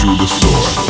to the sword.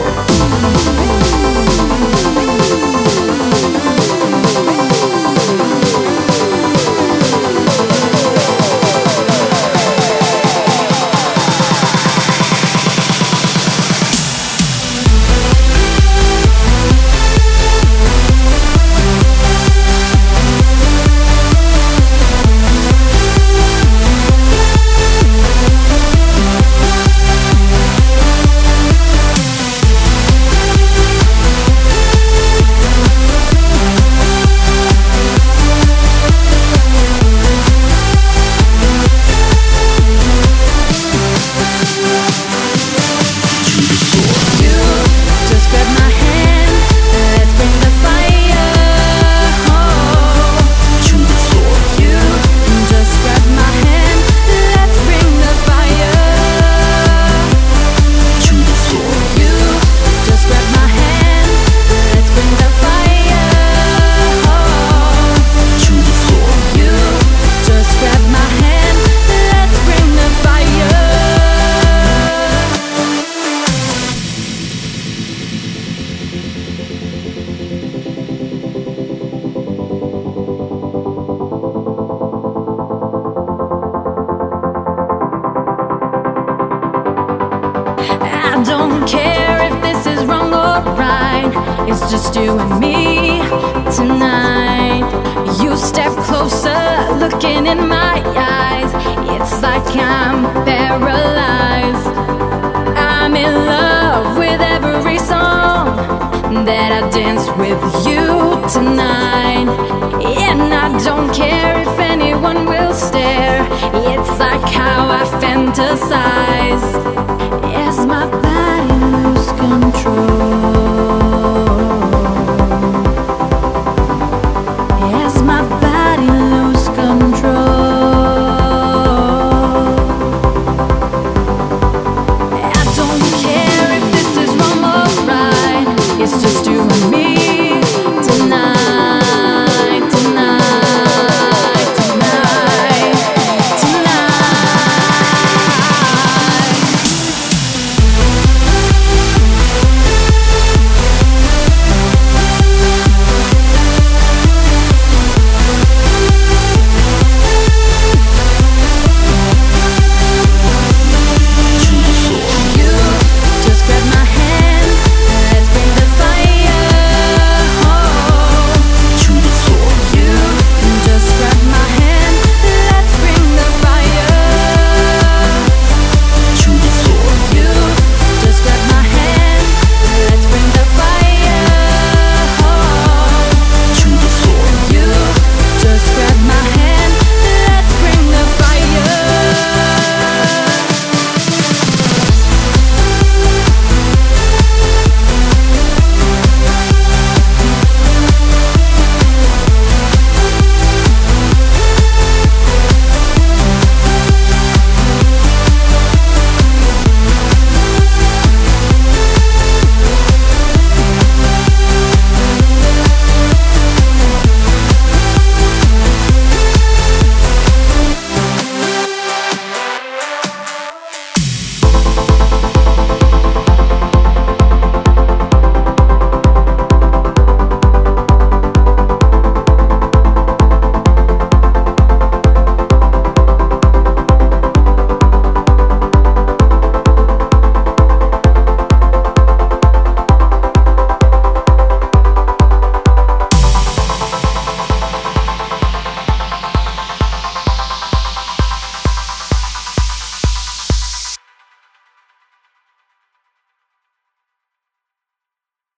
don't care if this is wrong or right. It's just you and me tonight. You step closer, looking in my eyes. It's like I'm paralyzed. I'm in love with every song that I dance with you tonight. And I don't care if anyone will stare. It's like how I fantasize. Control.